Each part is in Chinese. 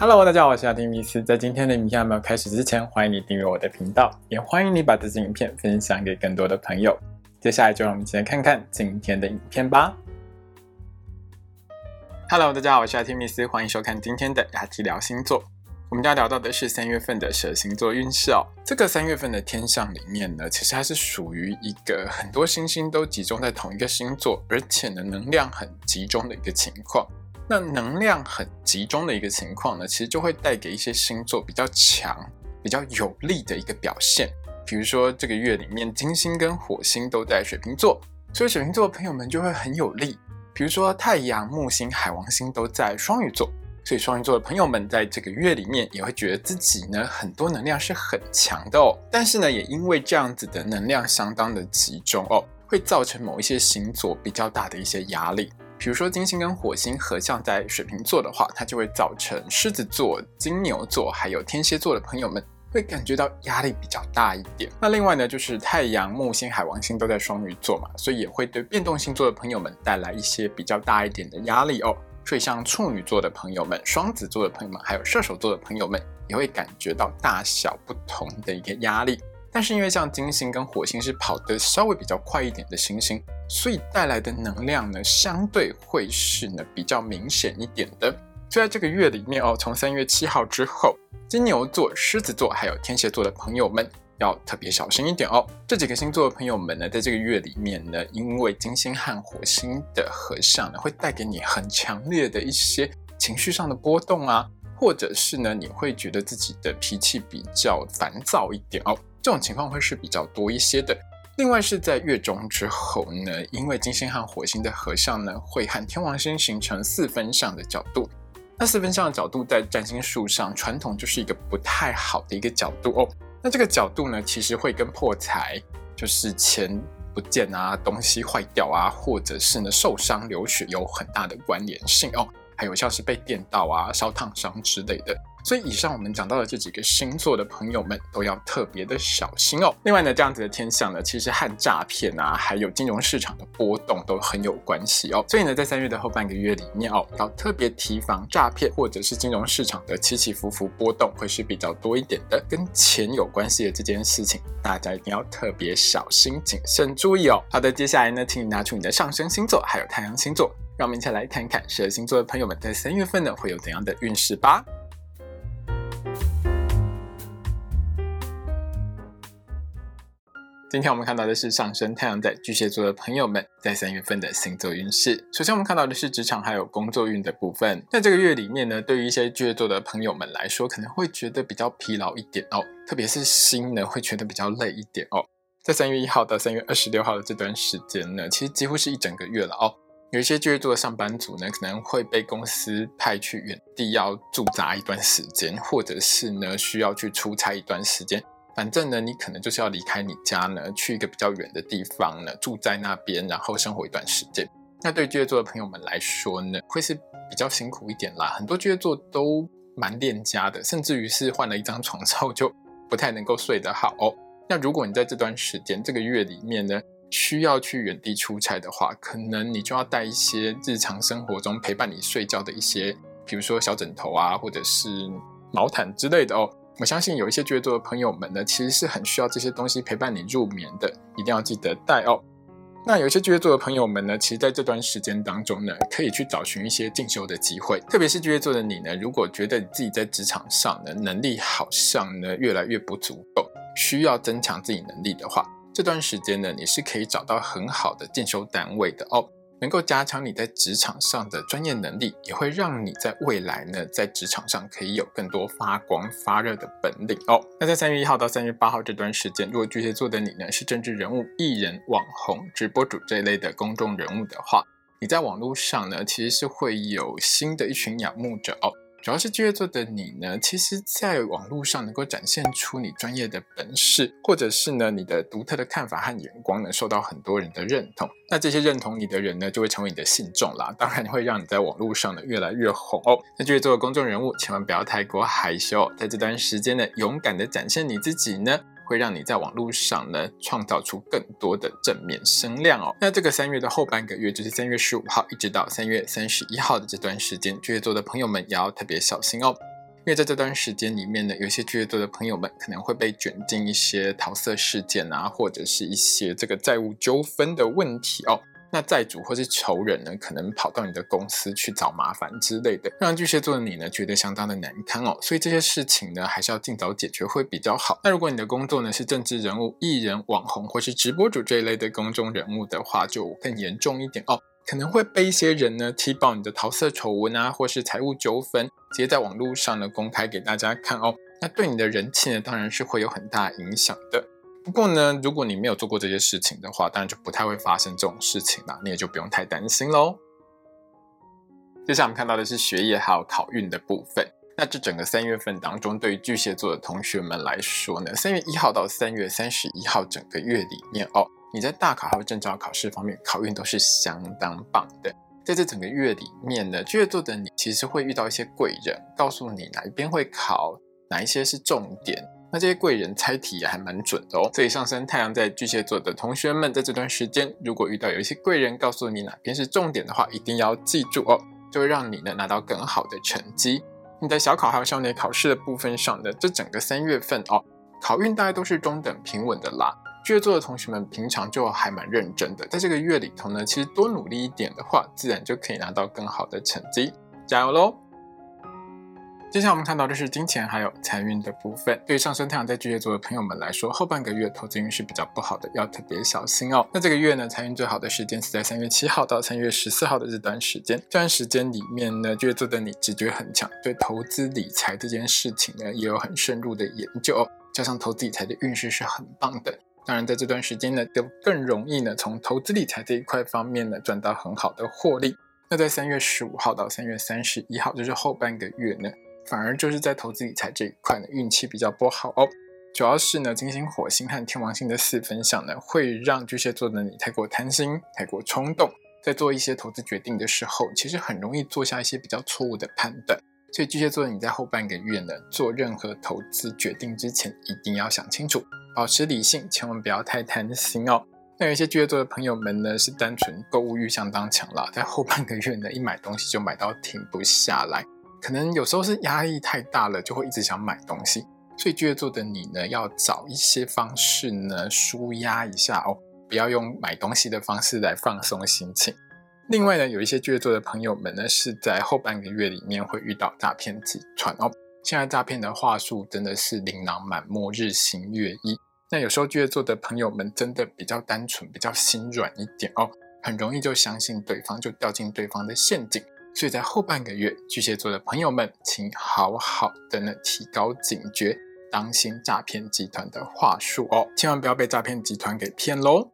Hello，大家好，我是阿丁米斯。在今天的影片还没有开始之前，欢迎你订阅我的频道，也欢迎你把这支影片分享给更多的朋友。接下来就让我们一起来看看今天的影片吧。Hello，大家好，我是阿丁米斯，欢迎收看今天的雅提聊星座。我们要聊到的是三月份的蛇星座运势哦。这个三月份的天象里面呢，其实它是属于一个很多星星都集中在同一个星座，而且呢能量很集中的一个情况。那能量很集中的一个情况呢，其实就会带给一些星座比较强、比较有力的一个表现。比如说这个月里面，金星跟火星都在水瓶座，所以水瓶座的朋友们就会很有力。比如说太阳、木星、海王星都在双鱼座。所以双鱼座的朋友们在这个月里面也会觉得自己呢很多能量是很强的哦，但是呢也因为这样子的能量相当的集中哦，会造成某一些星座比较大的一些压力。比如说金星跟火星合相在水瓶座的话，它就会造成狮子座、金牛座还有天蝎座的朋友们会感觉到压力比较大一点。那另外呢就是太阳、木星、海王星都在双鱼座嘛，所以也会对变动星座的朋友们带来一些比较大一点的压力哦。所以，像处女座的朋友们、双子座的朋友们，还有射手座的朋友们，也会感觉到大小不同的一个压力。但是，因为像金星跟火星是跑得稍微比较快一点的行星，所以带来的能量呢，相对会是呢比较明显一点的。就在这个月里面哦，从三月七号之后，金牛座、狮子座还有天蝎座的朋友们。要特别小心一点哦。这几个星座的朋友们呢，在这个月里面呢，因为金星和火星的合相呢，会带给你很强烈的一些情绪上的波动啊，或者是呢，你会觉得自己的脾气比较烦躁一点哦。这种情况会是比较多一些的。另外是在月中之后呢，因为金星和火星的合相呢，会和天王星形成四分相的角度。那四分相的角度在占星术上，传统就是一个不太好的一个角度哦。那这个角度呢，其实会跟破财，就是钱不见啊，东西坏掉啊，或者是呢受伤流血有很大的关联性哦。还有像是被电到啊、烧烫伤之类的。所以以上我们讲到的这几个星座的朋友们都要特别的小心哦。另外呢，这样子的天象呢，其实和诈骗啊，还有金融市场的波动都很有关系哦。所以呢，在三月的后半个月里面哦，要特别提防诈骗或者是金融市场的起起伏伏波动会是比较多一点的。跟钱有关系的这件事情，大家一定要特别小心谨慎注意哦。好的，接下来呢，请你拿出你的上升星座还有太阳星座，让我们一起来看看十二星座的朋友们在三月份呢会有怎样的运势吧。今天我们看到的是上升太阳在巨蟹座的朋友们在三月份的星座运势。首先，我们看到的是职场还有工作运的部分。在这个月里面呢，对于一些巨蟹座的朋友们来说，可能会觉得比较疲劳一点哦，特别是心呢会觉得比较累一点哦。在三月一号到三月二十六号的这段时间呢，其实几乎是一整个月了哦。有一些巨蟹座的上班族呢，可能会被公司派去原地要驻扎一段时间，或者是呢需要去出差一段时间。反正呢，你可能就是要离开你家呢，去一个比较远的地方呢，住在那边，然后生活一段时间。那对巨蟹座的朋友们来说呢，会是比较辛苦一点啦。很多巨蟹座都蛮恋家的，甚至于是换了一张床之后就不太能够睡得好。那如果你在这段时间这个月里面呢，需要去远地出差的话，可能你就要带一些日常生活中陪伴你睡觉的一些，比如说小枕头啊，或者是毛毯之类的哦。我相信有一些巨蟹座的朋友们呢，其实是很需要这些东西陪伴你入眠的，一定要记得带哦。那有一些巨蟹座的朋友们呢，其实在这段时间当中呢，可以去找寻一些进修的机会。特别是巨蟹座的你呢，如果觉得你自己在职场上呢能力好像呢越来越不足够，需要增强自己能力的话，这段时间呢你是可以找到很好的进修单位的哦。能够加强你在职场上的专业能力，也会让你在未来呢，在职场上可以有更多发光发热的本领哦。那在三月一号到三月八号这段时间，如果巨蟹座的你呢是政治人物、艺人、网红、直播主这一类的公众人物的话，你在网络上呢其实是会有新的一群仰慕者哦。主要是巨蟹座的你呢，其实在网络上能够展现出你专业的本事，或者是呢你的独特的看法和眼光，呢受到很多人的认同。那这些认同你的人呢，就会成为你的信众啦，当然会让你在网络上呢越来越红哦。那巨蟹座的公众人物，千万不要太过害羞，在这段时间呢，勇敢的展现你自己呢。会让你在网络上呢创造出更多的正面声量哦。那这个三月的后半个月，就是三月十五号一直到三月三十一号的这段时间，巨蟹座的朋友们也要特别小心哦。因为在这段时间里面呢，有些巨蟹座的朋友们可能会被卷进一些桃色事件啊，或者是一些这个债务纠纷的问题哦。那债主或是仇人呢，可能跑到你的公司去找麻烦之类的，让巨蟹座的你呢觉得相当的难堪哦。所以这些事情呢，还是要尽早解决会比较好。那如果你的工作呢是政治人物、艺人、网红或是直播主这一类的公众人物的话，就更严重一点哦，可能会被一些人呢踢爆你的桃色丑闻啊，或是财务纠纷，直接在网络上呢公开给大家看哦。那对你的人气呢，当然是会有很大影响的。不过呢，如果你没有做过这些事情的话，当然就不太会发生这种事情了，你也就不用太担心喽。接下来我们看到的是学业还有考运的部分。那这整个三月份当中，对于巨蟹座的同学们来说呢，三月一号到三月三十一号整个月里面哦，你在大考还有证照考试方面考运都是相当棒的。在这整个月里面呢，巨蟹座的你其实会遇到一些贵人，告诉你哪一边会考，哪一些是重点。那这些贵人猜题也还蛮准的哦，所以上升太阳在巨蟹座的同学们，在这段时间如果遇到有一些贵人告诉你哪边是重点的话，一定要记住哦，就会让你呢拿到更好的成绩。你在小考还有校内考试的部分上的这整个三月份哦，考运大概都是中等平稳的啦。巨蟹座的同学们平常就还蛮认真的，在这个月里头呢，其实多努力一点的话，自然就可以拿到更好的成绩，加油喽！接下来我们看到的是金钱还有财运的部分。对于上升太阳在巨蟹座的朋友们来说，后半个月投资运是比较不好的，要特别小心哦。那这个月呢，财运最好的时间是在三月七号到三月十四号的这段时间。这段时间里面呢，巨蟹座的你直觉很强，对投资理财这件事情呢，也有很深入的研究，加上投资理财的运势是很棒的。当然，在这段时间呢，就更容易呢，从投资理财这一块方面呢，赚到很好的获利。那在三月十五号到三月三十一号，就是后半个月呢。反而就是在投资理财这一块呢，运气比较不好哦。主要是呢，金星、火星和天王星的四分相呢，会让巨蟹座的你太过贪心、太过冲动，在做一些投资决定的时候，其实很容易做下一些比较错误的判断。所以巨蟹座的你在后半个月呢，做任何投资决定之前，一定要想清楚，保持理性，千万不要太贪心哦。那有一些巨蟹座的朋友们呢，是单纯购物欲相当强了，在后半个月呢，一买东西就买到停不下来。可能有时候是压力太大了，就会一直想买东西。所以巨蟹座的你呢，要找一些方式呢，舒压一下哦，不要用买东西的方式来放松心情。另外呢，有一些巨蟹座的朋友们呢，是在后半个月里面会遇到诈骗集团哦。现在诈骗的话术真的是琳琅满目，日新月异。那有时候巨蟹座的朋友们真的比较单纯，比较心软一点哦，很容易就相信对方，就掉进对方的陷阱。所以在后半个月，巨蟹座的朋友们，请好好的呢提高警觉，当心诈骗集团的话术哦，千万不要被诈骗集团给骗喽。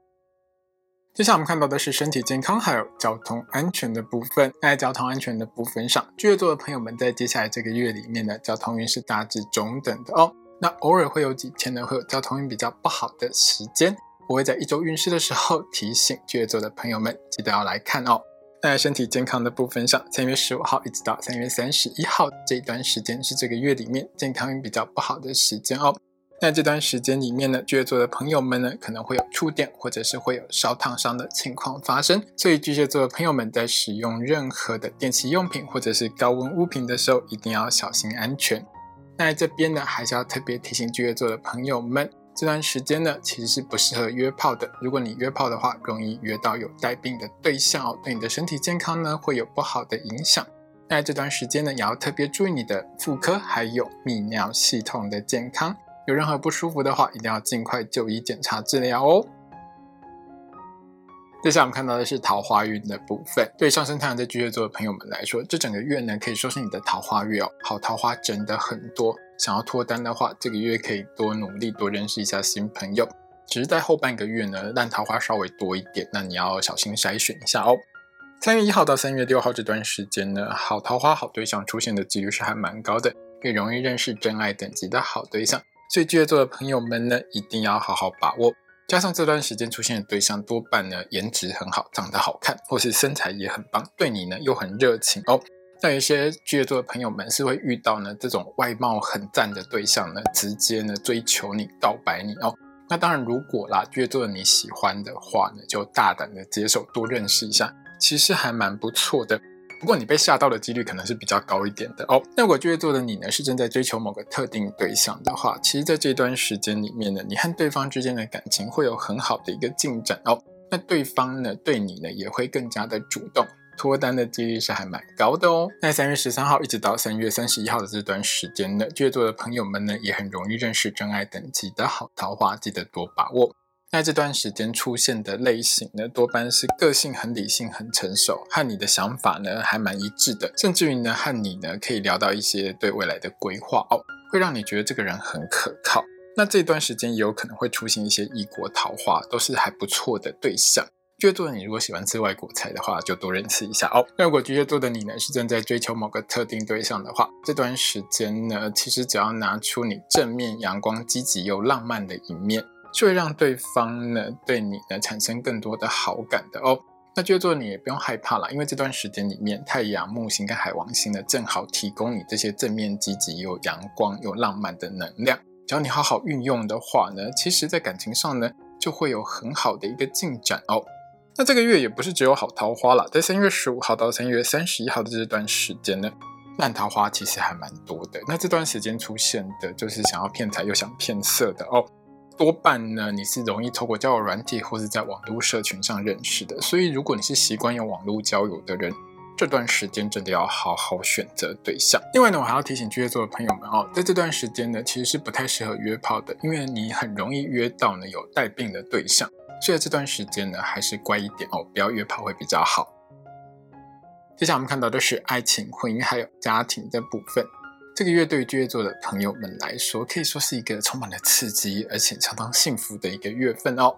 接下来我们看到的是身体健康还有交通安全的部分。在交通安全的部分上，巨蟹座的朋友们在接下来这个月里面呢，交通运是大致中等的哦。那偶尔会有几天呢，会有交通运比较不好的时间，我会在一周运势的时候提醒巨蟹座的朋友们，记得要来看哦。在身体健康的部分上，三月十五号一直到三月三十一号这段时间是这个月里面健康比较不好的时间哦。那这段时间里面呢，巨蟹座的朋友们呢，可能会有触电或者是会有烧烫伤的情况发生，所以巨蟹座的朋友们在使用任何的电器用品或者是高温物品的时候，一定要小心安全。那这边呢，还是要特别提醒巨蟹座的朋友们。这段时间呢，其实是不适合约炮的。如果你约炮的话，容易约到有带病的对象哦，对你的身体健康呢会有不好的影响。那这段时间呢，也要特别注意你的妇科还有泌尿系统的健康。有任何不舒服的话，一定要尽快就医检查治疗哦。接下来我们看到的是桃花运的部分。对上升太阳在巨蟹座的朋友们来说，这整个月呢可以说是你的桃花月哦，好桃花真的很多。想要脱单的话，这个月可以多努力，多认识一下新朋友。只是在后半个月呢，烂桃花稍微多一点，那你要小心筛选一下哦。三月一号到三月六号这段时间呢，好桃花、好对象出现的几率是还蛮高的，也容易认识真爱等级的好对象。所以巨蟹座的朋友们呢，一定要好好把握。加上这段时间出现的对象多半呢颜值很好，长得好看，或是身材也很棒，对你呢又很热情哦。那有一些巨蟹座的朋友们是会遇到呢这种外貌很赞的对象呢，直接呢追求你、告白你哦。那当然，如果啦巨蟹座的你喜欢的话呢，就大胆的接受，多认识一下，其实还蛮不错的。不过你被吓到的几率可能是比较高一点的哦。那如果巨蟹座的你呢是正在追求某个特定对象的话，其实在这段时间里面呢，你和对方之间的感情会有很好的一个进展哦。那对方呢对你呢也会更加的主动，脱单的几率是还蛮高的哦。那三月十三号一直到三月三十一号的这段时间呢，巨蟹座的朋友们呢也很容易认识真爱等级的好桃花，记得多把握。在这段时间出现的类型呢，多半是个性很理性、很成熟，和你的想法呢还蛮一致的，甚至于呢和你呢可以聊到一些对未来的规划哦，会让你觉得这个人很可靠。那这段时间也有可能会出现一些异国桃花，都是还不错的对象。巨蟹座的你如果喜欢吃外国菜的话，就多认识一下哦。那如果巨蟹座的你呢是正在追求某个特定对象的话，这段时间呢其实只要拿出你正面、阳光、积极又浪漫的一面。就会让对方呢对你呢产生更多的好感的哦。那巨蟹座你也不用害怕了，因为这段时间里面，太阳、木星跟海王星呢正好提供你这些正面、积极、又阳光、又浪漫的能量。只要你好好运用的话呢，其实在感情上呢就会有很好的一个进展哦。那这个月也不是只有好桃花了，在三月十五号到三月三十一号的这段时间呢，烂桃花其实还蛮多的。那这段时间出现的就是想要骗财又想骗色的哦。多半呢，你是容易透过交友软体或是在网络社群上认识的。所以，如果你是习惯用网络交友的人，这段时间真的要好好选择对象。另外呢，我还要提醒巨蟹座的朋友们哦，在这段时间呢，其实是不太适合约炮的，因为你很容易约到呢有带病的对象。所以这段时间呢，还是乖一点哦，不要约炮会比较好。接下来我们看到的是爱情、婚姻还有家庭的部分。这个月对于巨蟹座的朋友们来说，可以说是一个充满了刺激，而且相当幸福的一个月份哦。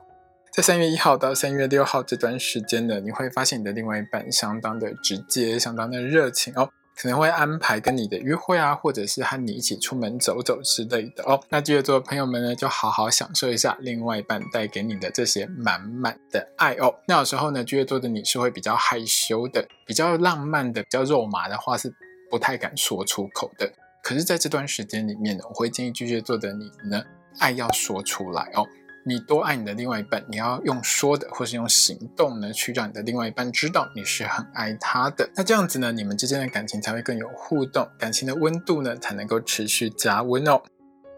在三月一号到三月六号这段时间呢，你会发现你的另外一半相当的直接，相当的热情哦，可能会安排跟你的约会啊，或者是和你一起出门走走之类的哦。那巨蟹座的朋友们呢，就好好享受一下另外一半带给你的这些满满的爱哦。那有时候呢，巨蟹座的你是会比较害羞的，比较浪漫的，比较肉麻的话是不太敢说出口的。可是，在这段时间里面呢，我会建议巨蟹座的你呢，爱要说出来哦。你多爱你的另外一半，你要用说的，或是用行动呢，去让你的另外一半知道你是很爱他的。那这样子呢，你们之间的感情才会更有互动，感情的温度呢，才能够持续加温哦。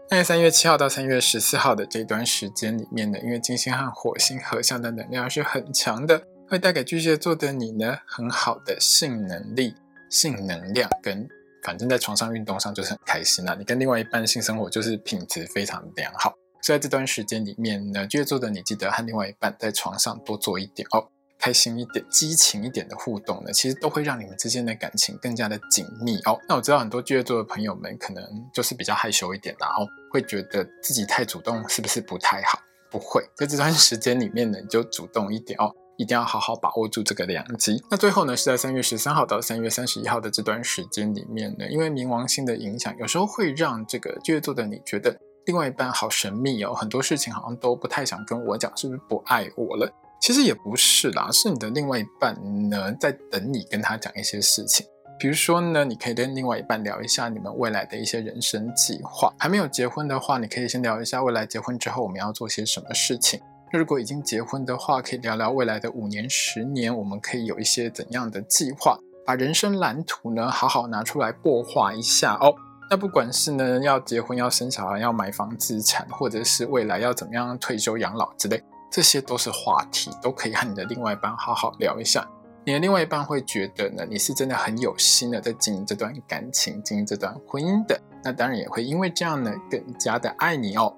那在三月七号到三月十四号的这段时间里面呢，因为金星和火星合相的能量是很强的，会带给巨蟹座的你呢，很好的性能力、性能量跟。反正在床上运动上就是很开心啊！你跟另外一半性生活就是品质非常良好。所以在这段时间里面呢，巨蟹座的你记得和另外一半在床上多做一点哦，开心一点、激情一点的互动呢，其实都会让你们之间的感情更加的紧密哦。那我知道很多巨蟹座的朋友们可能就是比较害羞一点，然后会觉得自己太主动是不是不太好？不会，在这段时间里面呢，你就主动一点哦。一定要好好把握住这个良机。那最后呢，是在三月十三号到三月三十一号的这段时间里面呢，因为冥王星的影响，有时候会让这个巨蟹座的你觉得另外一半好神秘哦，很多事情好像都不太想跟我讲，是不是不爱我了？其实也不是啦，是你的另外一半呢在等你跟他讲一些事情。比如说呢，你可以跟另外一半聊一下你们未来的一些人生计划。还没有结婚的话，你可以先聊一下未来结婚之后我们要做些什么事情。如果已经结婚的话，可以聊聊未来的五年、十年，我们可以有一些怎样的计划？把人生蓝图呢，好好拿出来擘画一下哦。那不管是呢要结婚、要生小孩、要买房资产，或者是未来要怎么样退休养老之类，这些都是话题，都可以和你的另外一半好好聊一下。你的另外一半会觉得呢，你是真的很有心的在经营这段感情、经营这段婚姻的。那当然也会因为这样呢，更加的爱你哦。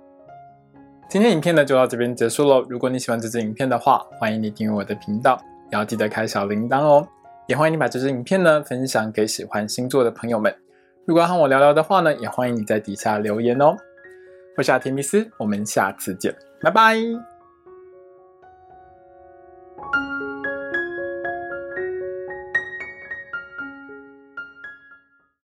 今天影片呢就到这边结束喽。如果你喜欢这支影片的话，欢迎你订阅我的频道，也要记得开小铃铛哦。也欢迎你把这支影片呢分享给喜欢星座的朋友们。如果要和我聊聊的话呢，也欢迎你在底下留言哦。我是阿提米斯，我们下次见，拜拜。